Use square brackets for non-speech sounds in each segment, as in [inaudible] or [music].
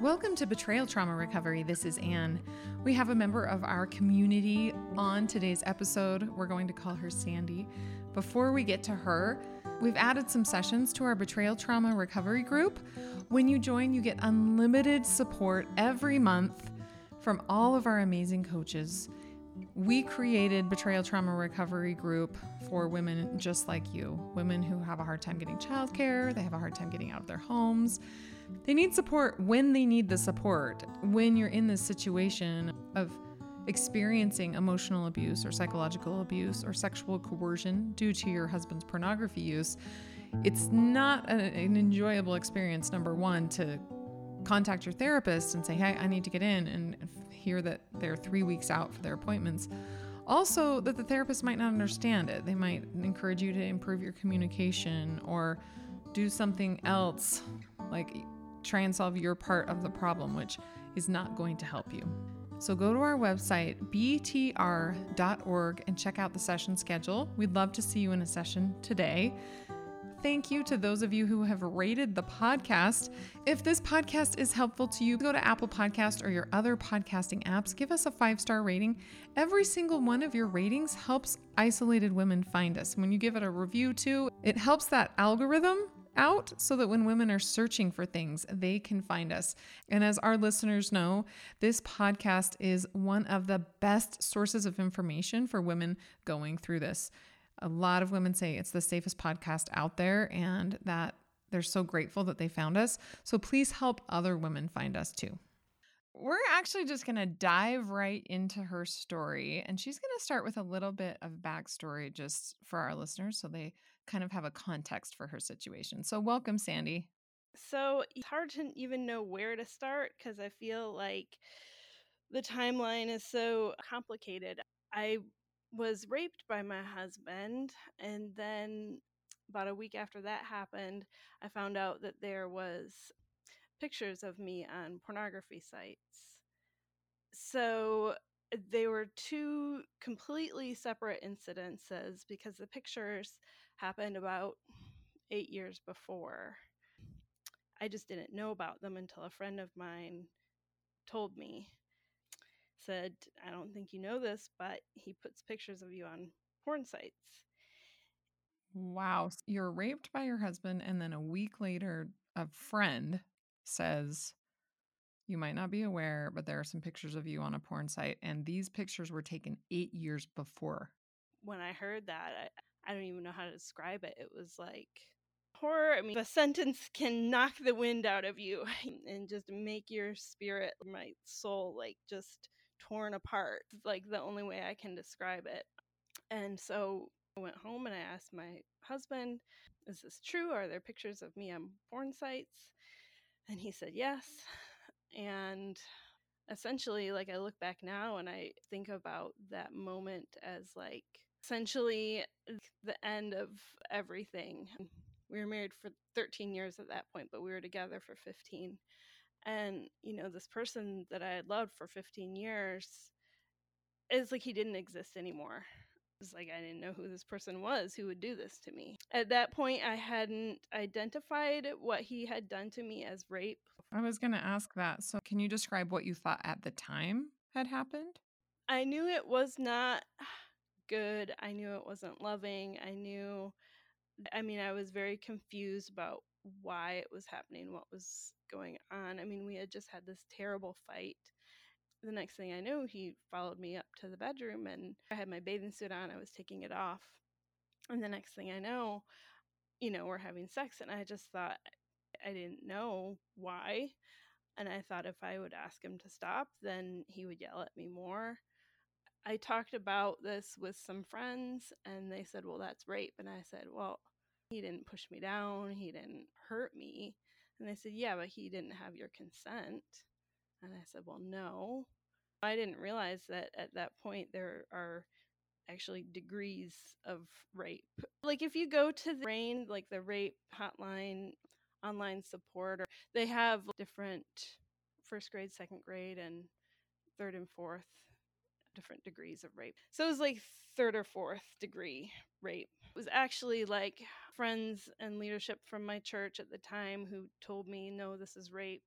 Welcome to Betrayal Trauma Recovery. This is Anne. We have a member of our community on today's episode. We're going to call her Sandy. Before we get to her, we've added some sessions to our Betrayal Trauma Recovery group. When you join, you get unlimited support every month from all of our amazing coaches. We created Betrayal Trauma Recovery Group for women just like you, women who have a hard time getting childcare, they have a hard time getting out of their homes they need support when they need the support. When you're in this situation of experiencing emotional abuse or psychological abuse or sexual coercion due to your husband's pornography use, it's not a, an enjoyable experience, number one, to contact your therapist and say, hey, I need to get in and hear that they're three weeks out for their appointments. Also, that the therapist might not understand it. They might encourage you to improve your communication or do something else, like try and solve your part of the problem, which is not going to help you. So go to our website, btr.org, and check out the session schedule. We'd love to see you in a session today. Thank you to those of you who have rated the podcast. If this podcast is helpful to you, go to Apple Podcast or your other podcasting apps, give us a five star rating. Every single one of your ratings helps isolated women find us. When you give it a review too, it helps that algorithm out so that when women are searching for things, they can find us. And as our listeners know, this podcast is one of the best sources of information for women going through this. A lot of women say it's the safest podcast out there and that they're so grateful that they found us. So please help other women find us too. We're actually just going to dive right into her story. And she's going to start with a little bit of backstory just for our listeners so they kind of have a context for her situation. So, welcome, Sandy. So, it's hard to even know where to start because I feel like the timeline is so complicated. I was raped by my husband, and then about a week after that happened, I found out that there was pictures of me on pornography sites. So they were two completely separate incidences because the pictures happened about eight years before. I just didn't know about them until a friend of mine told me. Said, I don't think you know this, but he puts pictures of you on porn sites. Wow. You're raped by your husband, and then a week later, a friend says, You might not be aware, but there are some pictures of you on a porn site. And these pictures were taken eight years before. When I heard that, I, don't even know how to describe it. It was like horror. I mean, a sentence can knock the wind out of you [laughs] and just make your spirit, my soul, like just torn apart. It's like the only way I can describe it. And so I went home and I asked my husband, Is this true? Are there pictures of me on porn sites? And he said, Yes. And essentially, like I look back now and I think about that moment as like essentially the end of everything. We were married for 13 years at that point, but we were together for 15. And, you know, this person that I had loved for 15 years is like he didn't exist anymore It's like I didn't know who this person was who would do this to me. At that point, I hadn't identified what he had done to me as rape. I was going to ask that. So, can you describe what you thought at the time had happened? I knew it was not good. I knew it wasn't loving. I knew, I mean, I was very confused about why it was happening, what was going on. I mean, we had just had this terrible fight the next thing I knew, he followed me up to the bedroom and I had my bathing suit on. I was taking it off. And the next thing I know, you know, we're having sex. And I just thought, I didn't know why. And I thought if I would ask him to stop, then he would yell at me more. I talked about this with some friends and they said, well, that's rape. And I said, well, he didn't push me down, he didn't hurt me. And they said, yeah, but he didn't have your consent. And I said, Well, no. I didn't realize that at that point there are actually degrees of rape. Like if you go to the RAINN, like the rape hotline online support, or they have different first grade, second grade, and third and fourth different degrees of rape. So it was like third or fourth degree rape. It was actually like friends and leadership from my church at the time who told me, no, this is rape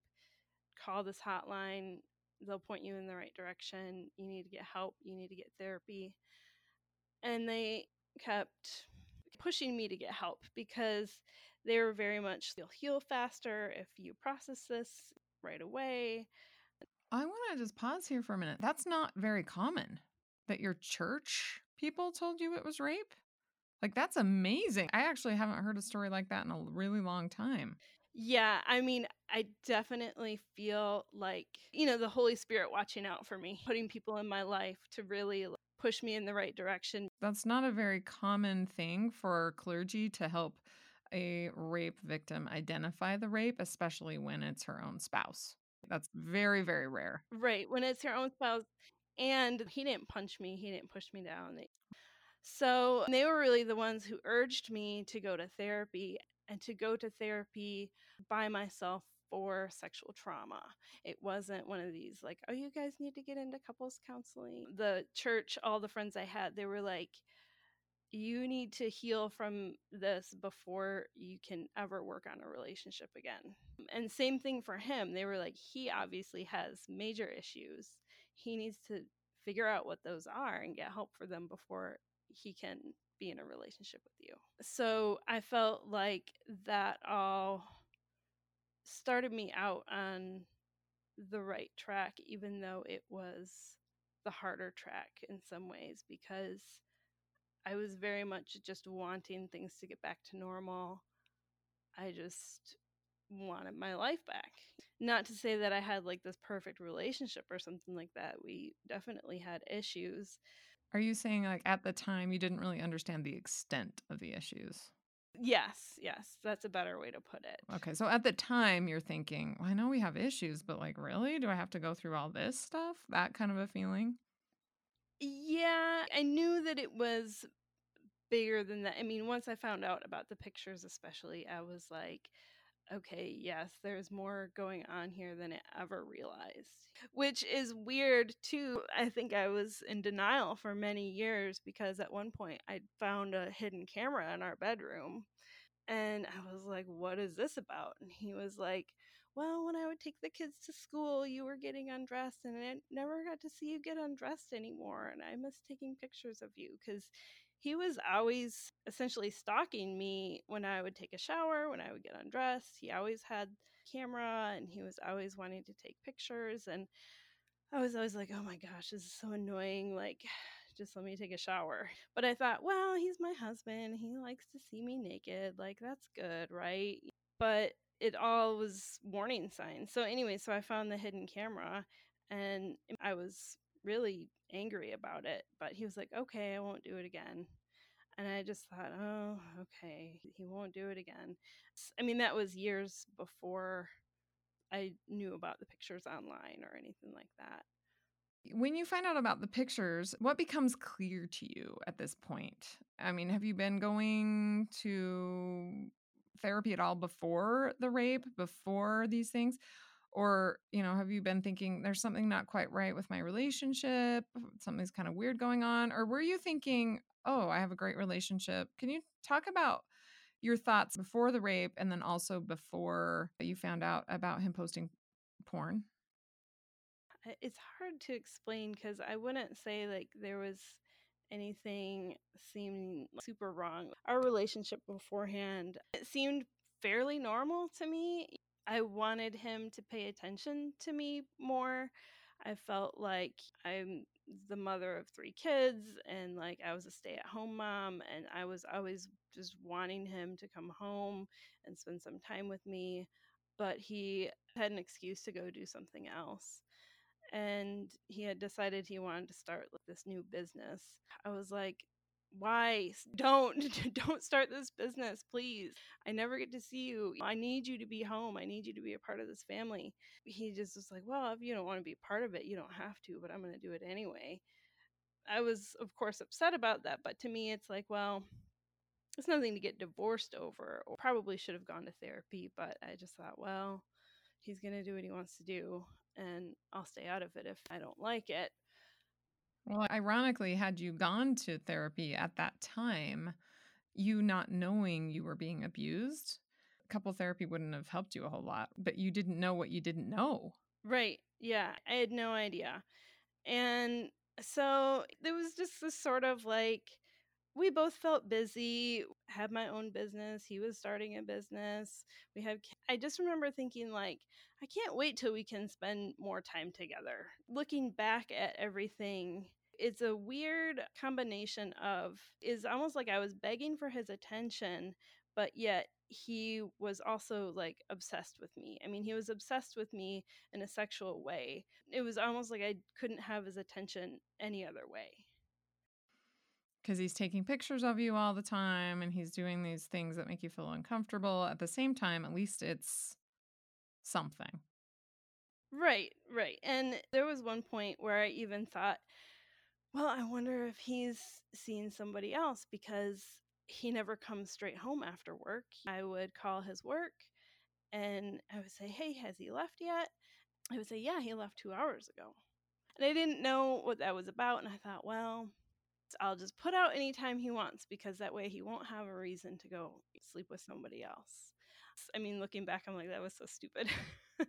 call this hotline. They'll point you in the right direction. You need to get help. You need to get therapy. And they kept pushing me to get help because they were very much, you'll heal faster if you process this right away. I want to just pause here for a minute. That's not very common that your church people told you it was rape. Like, that's amazing. I actually haven't heard a story like that in a really long time. Yeah, I mean, I definitely feel like, you know, the Holy Spirit watching out for me, putting people in my life to really push me in the right direction. That's not a very common thing for clergy to help a rape victim identify the rape, especially when it's her own spouse. That's very, very rare. Right. When it's her own spouse. And he didn't punch me, he didn't push me down. So they were really the ones who urged me to go to therapy and to go to therapy by myself for sexual trauma. It wasn't one of these like, oh, you guys need to get into couples counseling. The church, all the friends I had, they were like, you need to heal from this before you can ever work on a relationship again. And same thing for him. They were like, he obviously has major issues. He needs to figure out what those are and get help for them before he can be in a relationship with you. So I felt like that all started me out on the right track, even though it was the harder track in some ways, because I was very much just wanting things to get back to normal. I just wanted my life back. Not to say that I had like this perfect relationship or something like that. We definitely had issues. Are you saying like at the time you didn't really understand the extent of the issues? Yes, yes, that's a better way to put it. Okay, so at the time you're thinking, well, I know we have issues, but like, really? Do I have to go through all this stuff? That kind of a feeling? Yeah, I knew that it was bigger than that. I mean, once I found out about the pictures, especially, I was like, okay, yes, there's more going on here than it ever realized. Which is weird too. I think I was in denial for many years because at one point I found a hidden camera in our bedroom. And I was like, what is this about? And he was like, well, when I would take the kids to school, you were getting undressed, and I never got to see you get undressed anymore. And I miss taking pictures of you because he was always essentially stalking me when I would take a shower, when I would get undressed. He always had camera and he was always wanting to take pictures and I was always like, "Oh my gosh, this is so annoying. Like [sighs] just let me take a shower." But I thought, "Well, he's my husband. He likes to see me naked. Like that's good, right?" But it all was warning signs. So anyway, so I found the hidden camera and I was really angry about it. But he was like, okay, I won't do it again. And I just thought, oh, okay, he won't do it again. I mean, that was years before I knew about the pictures online or anything like that. When you find out about the pictures, what becomes clear to you at this point? I mean, have you been going to therapy at all before the rape, before these things? or you know have you been thinking there's something not quite right with my relationship something's kind of weird going on or were you thinking oh i have a great relationship can you talk about your thoughts before the rape and then also before you found out about him posting porn it's hard to explain because i wouldn't say like there was anything seeming super wrong our relationship beforehand it seemed fairly normal to me I wanted him to pay attention to me more. I felt like I'm the mother of three kids and like I was a stay at home mom and I was always just wanting him to come home and spend some time with me. But he had an excuse to go do something else. And he had decided he wanted to start this new business. I was like, why? Don't [laughs] don't start this business please. I never get to see you. I need you to be home. I need you to be a part of this family. He just was like well if you don't want to be part of it you don't have to but i'm going to do it anyway. I was of course upset about that but to me it's like well it's nothing to get divorced over or probably should have gone to therapy but i just thought well he's going to do what he wants to do and i'll stay out of it if i don't like it well, ironically, had you gone to therapy at that time, you not knowing you were being abused, couple therapy wouldn't have helped you a whole lot, but you didn't know what you didn't know. Right. Yeah. I had no idea. And so there was just this sort of like, we both felt busy, had my own business. He was starting a business. We have, I just remember thinking, like, I can't wait till we can spend more time together. Looking back at everything, it's a weird combination of, is almost like I was begging for his attention, but yet he was also like obsessed with me. I mean, he was obsessed with me in a sexual way. It was almost like I couldn't have his attention any other way. Because he's taking pictures of you all the time and he's doing these things that make you feel uncomfortable. At the same time, at least it's something. Right, right. And there was one point where I even thought, well, I wonder if he's seen somebody else because he never comes straight home after work. I would call his work and I would say, Hey, has he left yet? I would say, Yeah, he left two hours ago. And I didn't know what that was about. And I thought, Well, I'll just put out anytime he wants because that way he won't have a reason to go sleep with somebody else. I mean, looking back, I'm like, that was so stupid. [laughs]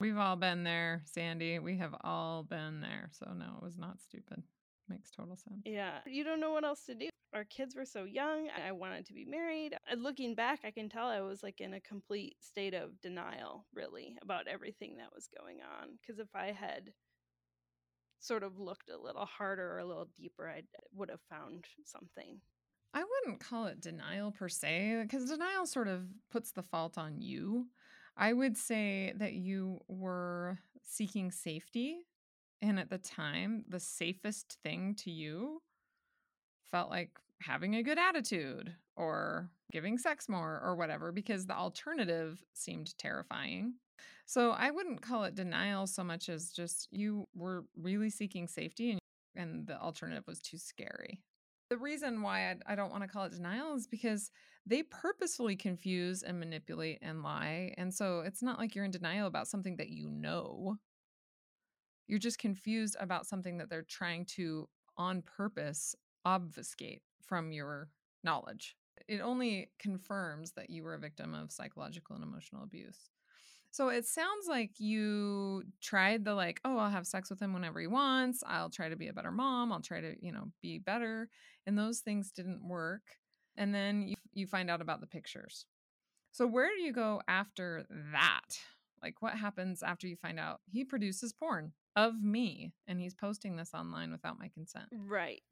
We've all been there, Sandy. We have all been there. So, no, it was not stupid. Makes total sense. Yeah. You don't know what else to do. Our kids were so young. I wanted to be married. And looking back, I can tell I was like in a complete state of denial, really, about everything that was going on. Because if I had sort of looked a little harder or a little deeper, I would have found something. I wouldn't call it denial per se, because denial sort of puts the fault on you. I would say that you were seeking safety. And at the time, the safest thing to you felt like having a good attitude or giving sex more or whatever, because the alternative seemed terrifying. So I wouldn't call it denial so much as just you were really seeking safety and, and the alternative was too scary. The reason why I, I don't want to call it denial is because they purposefully confuse and manipulate and lie. And so it's not like you're in denial about something that you know. You're just confused about something that they're trying to, on purpose, obfuscate from your knowledge. It only confirms that you were a victim of psychological and emotional abuse. So it sounds like you tried the like, oh, I'll have sex with him whenever he wants. I'll try to be a better mom. I'll try to, you know, be better. And those things didn't work. And then you, you find out about the pictures. So where do you go after that? Like what happens after you find out he produces porn of me and he's posting this online without my consent? Right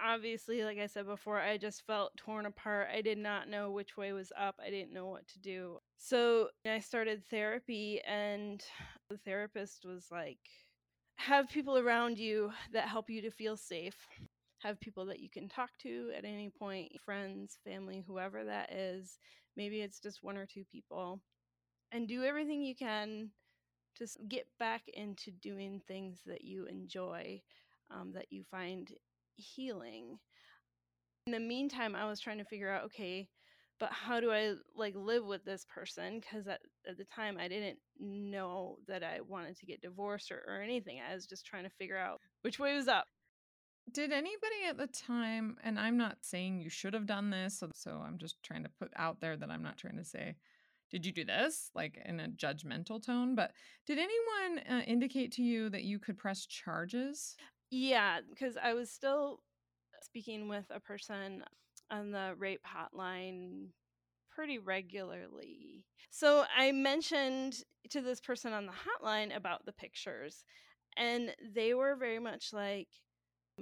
obviously, like I said before, I just felt torn apart. I did not know which way was up. I didn't know what to do. So I started therapy, and [sighs] the therapist was like, have people around you that help you to feel safe. Have people that you can talk to at any point, friends, family, whoever that is. Maybe it's just one or two people. And do everything you can to get back into doing things that you enjoy, um, that you find healing. In the meantime, I was trying to figure out okay, but how do I like live with this person? Because at, at the time, I didn't know that I wanted to get divorced or, or anything. I was just trying to figure out which way was up. Did anybody at the time, and I'm not saying you should have done this, so, so I'm just trying to put out there that I'm not trying to say, did you do this like in a judgmental tone but did anyone uh, indicate to you that you could press charges yeah, because I was still speaking with a person on the rape hotline pretty regularly. So I mentioned to this person on the hotline about the pictures, and they were very much like,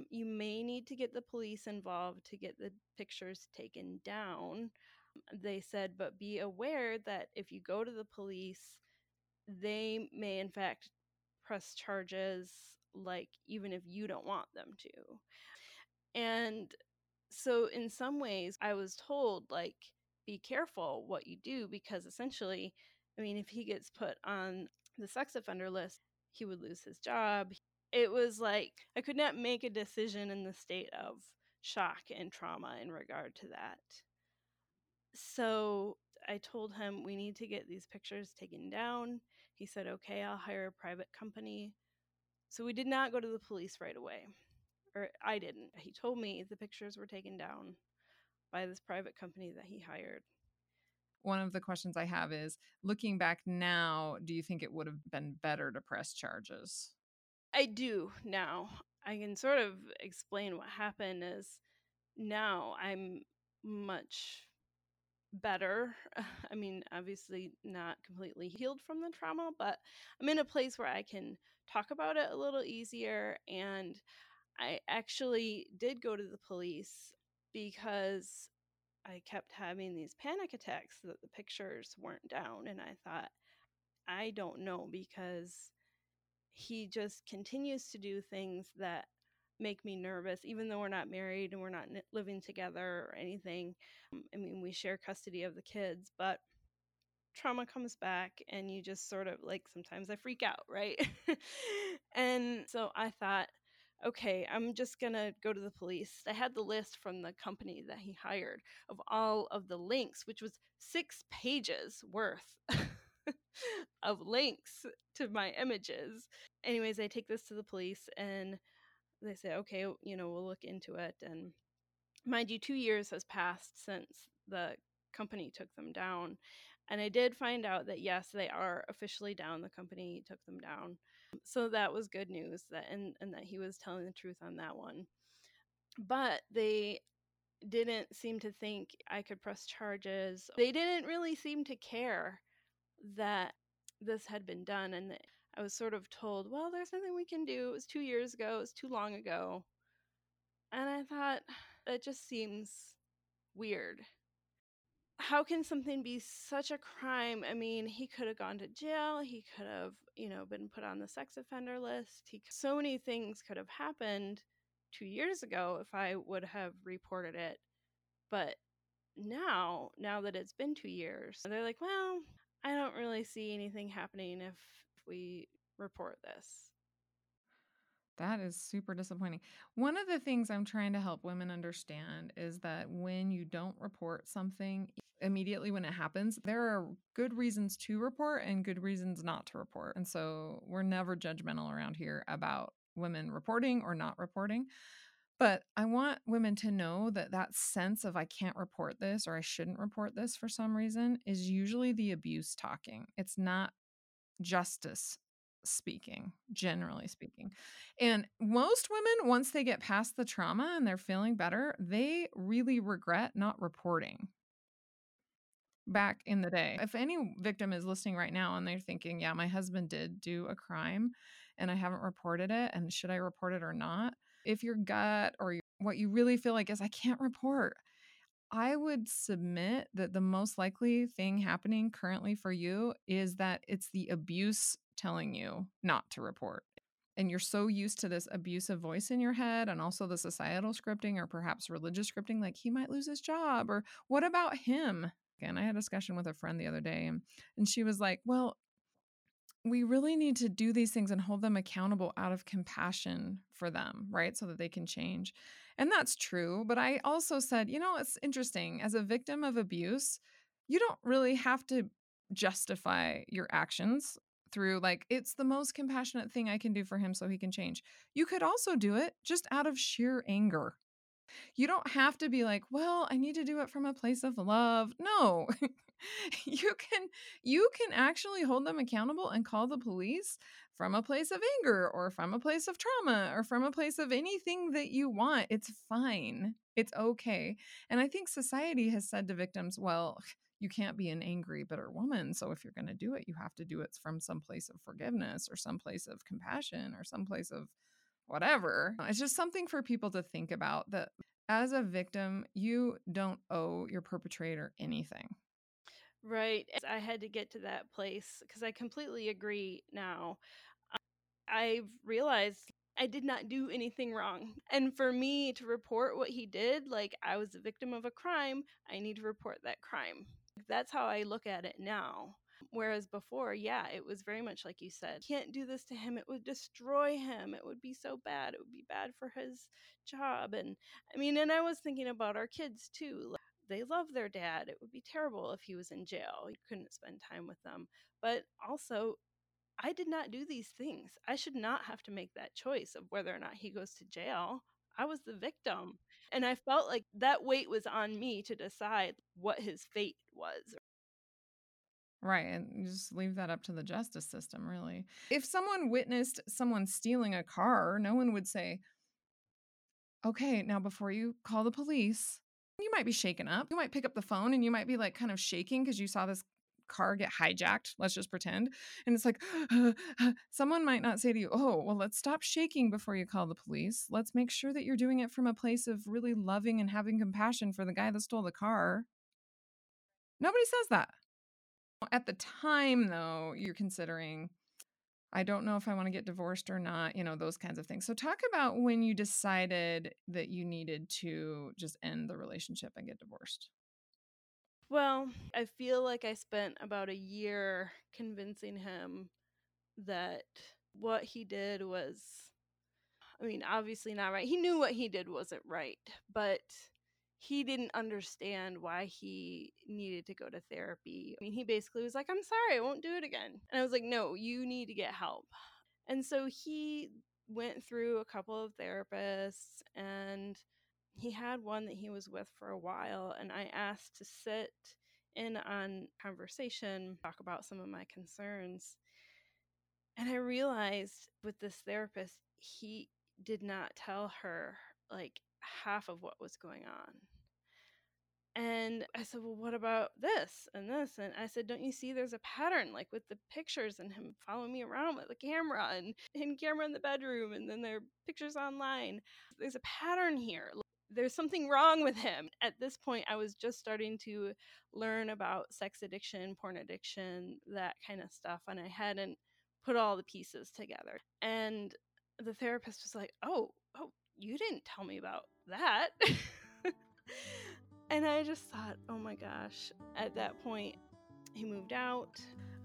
you may need to get the police involved to get the pictures taken down. They said, but be aware that if you go to the police, they may in fact press charges like even if you don't want them to. And so in some ways I was told like be careful what you do because essentially I mean if he gets put on the sex offender list, he would lose his job. It was like I could not make a decision in the state of shock and trauma in regard to that. So I told him we need to get these pictures taken down. He said, okay, I'll hire a private company so we did not go to the police right away. Or I didn't. He told me the pictures were taken down by this private company that he hired. one of the questions I have is looking back now, do you think it would have been better to press charges? I do now. I can sort of explain what happened is now I'm much better. [laughs] I mean, obviously not completely healed from the trauma, but I'm in a place where I can talk about it a little easier. And I actually did go to the police because I kept having these panic attacks that the pictures weren't down. And I thought, I don't know because he just continues to do things that make me nervous, even though we're not married and we're not living together or anything. Um, I mean, we share custody of the kids, but trauma comes back and you just sort of like sometimes I freak out, right? [laughs] and so I thought, okay, I'm just gonna go to the police. I had the list from the company that he hired of all of the links, which was six pages worth [laughs] of links to my images. Anyways, I take this to the police and they say, okay, you know, we'll look into it. And mind you, two years has passed since the company took them down. And I did find out that yes, they are officially down. The company took them down. So that was good news that and, and that he was telling the truth on that one. But they didn't seem to think I could press charges. They didn't really seem to care that this had been done and I was sort of told, well, there's nothing we can do. It was two years ago, it was too long ago. And I thought, it just seems weird. How can something be such a crime? I mean, he could have gone to jail. He could have, you know, been put on the sex offender list. He, so many things could have happened two years ago if I would have reported it. But now, now that it's been two years, they're like, well, I don't really see anything happening if we report this. That is super disappointing. One of the things I'm trying to help women understand is that when you don't report something immediately when it happens, there are good reasons to report and good reasons not to report. And so we're never judgmental around here about women reporting or not reporting. But I want women to know that that sense of I can't report this or I shouldn't report this for some reason is usually the abuse talking. It's not justice speaking, generally speaking. And most women, once they get past the trauma and they're feeling better, they really regret not reporting back in the day. If any victim is listening right now and they're thinking, yeah, my husband did do a crime and I haven't reported it, and should I report it or not? If your gut or what you really feel like is, I can't report, I would submit that the most likely thing happening currently for you is that it's the abuse telling you not to report. And you're so used to this abusive voice in your head and also the societal scripting or perhaps religious scripting, like he might lose his job or what about him? And I had a discussion with a friend the other day and, and she was like, Well, we really need to do these things and hold them accountable out of compassion for them, right? So that they can change. And that's true. But I also said, you know, it's interesting. As a victim of abuse, you don't really have to justify your actions through, like, it's the most compassionate thing I can do for him so he can change. You could also do it just out of sheer anger. You don't have to be like, well, I need to do it from a place of love. No. [laughs] you can you can actually hold them accountable and call the police from a place of anger or from a place of trauma or from a place of anything that you want. It's fine. It's okay. And I think society has said to victims, well, [sighs] you can't be an angry, bitter woman. So if you're going to do it, you have to do it from some place of forgiveness or some place of compassion or some place of whatever. Uh, it's just something for people to think about that as a victim, you don't owe your perpetrator anything. Right. I had to get to that place because I completely agree now. I've realized I did not do anything wrong. And for me to report what he did, like I was a victim of a crime, I need to report that crime. That's how I look at it now. Whereas before, yeah, it was very much like you said, can't do this to him. It would destroy him. It would be so bad. It would be bad for his job. And I mean, and I was thinking about our kids too. They love their dad. It would be terrible if he was in jail. You couldn't spend time with them. But also, I did not do these things. I should not have to make that choice of whether or not he goes to jail. I was the victim. And I felt like that weight was on me to decide what his fate was. Right. And just leave that up to the justice system, really. If someone witnessed someone stealing a car, no one would say, okay, now before you call the police, you might be shaken up. You might pick up the phone and you might be like kind of shaking because you saw this car get hijacked. Let's just pretend. And it's like, [gasps] someone might not say to you, oh, well, let's stop shaking before you call the police. Let's make sure that you're doing it from a place of really loving and having compassion for the guy that stole the car. Nobody says that. At the time, though, you're considering, I don't know if I want to get divorced or not, you know, those kinds of things. So, talk about when you decided that you needed to just end the relationship and get divorced. Well, I feel like I spent about a year convincing him that what he did was, I mean, obviously not right. He knew what he did wasn't right, but he didn't understand why he needed to go to therapy. I mean, he basically was like, I'm sorry, I won't do it again. And I was like, no, you need to get help. And so he went through a couple of therapists and he had one that he was with for a while. And I asked to sit in on conversation, talk about some of my concerns. And I realized with this therapist, he did not tell her like half of what was going on. And I said, Well, what about this and this? And I said, Don't you see there's a pattern, like with the pictures and him following me around with the camera and [laughs] him camera in the bedroom and then there are pictures online? There's a pattern here. There's something wrong with him. At this point, I was just starting to learn about sex addiction, porn addiction, that kind of stuff. And I hadn't put all the pieces together. And the therapist was like, Oh, oh, you didn't tell me about that. [laughs] Mm. And I just thought, oh my gosh, at that point, he moved out.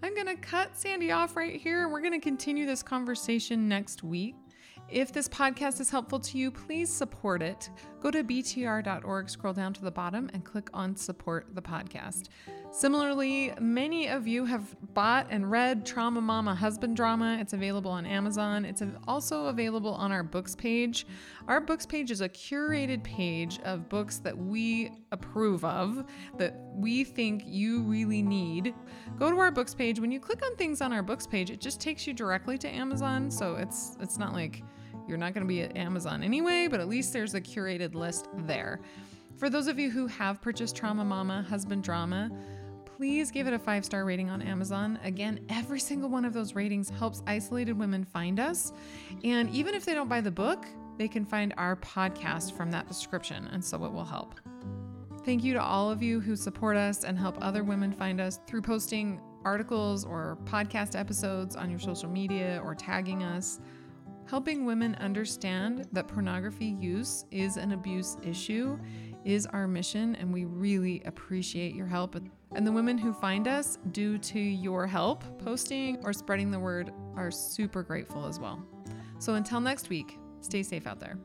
I'm going to cut Sandy off right here. We're going to continue this conversation next week. If this podcast is helpful to you, please support it. Go to btr.org, scroll down to the bottom, and click on support the podcast. Similarly, many of you have bought and read Trauma Mama Husband Drama. It's available on Amazon. It's also available on our books page. Our books page is a curated page of books that we approve of, that we think you really need. Go to our books page. When you click on things on our books page, it just takes you directly to Amazon. So it's it's not like you're not going to be at Amazon anyway, but at least there's a curated list there. For those of you who have purchased Trauma Mama Husband Drama, please give it a five star rating on Amazon. Again, every single one of those ratings helps isolated women find us. And even if they don't buy the book, they can find our podcast from that description, and so it will help. Thank you to all of you who support us and help other women find us through posting articles or podcast episodes on your social media or tagging us. Helping women understand that pornography use is an abuse issue is our mission, and we really appreciate your help. And the women who find us, due to your help posting or spreading the word, are super grateful as well. So until next week, stay safe out there.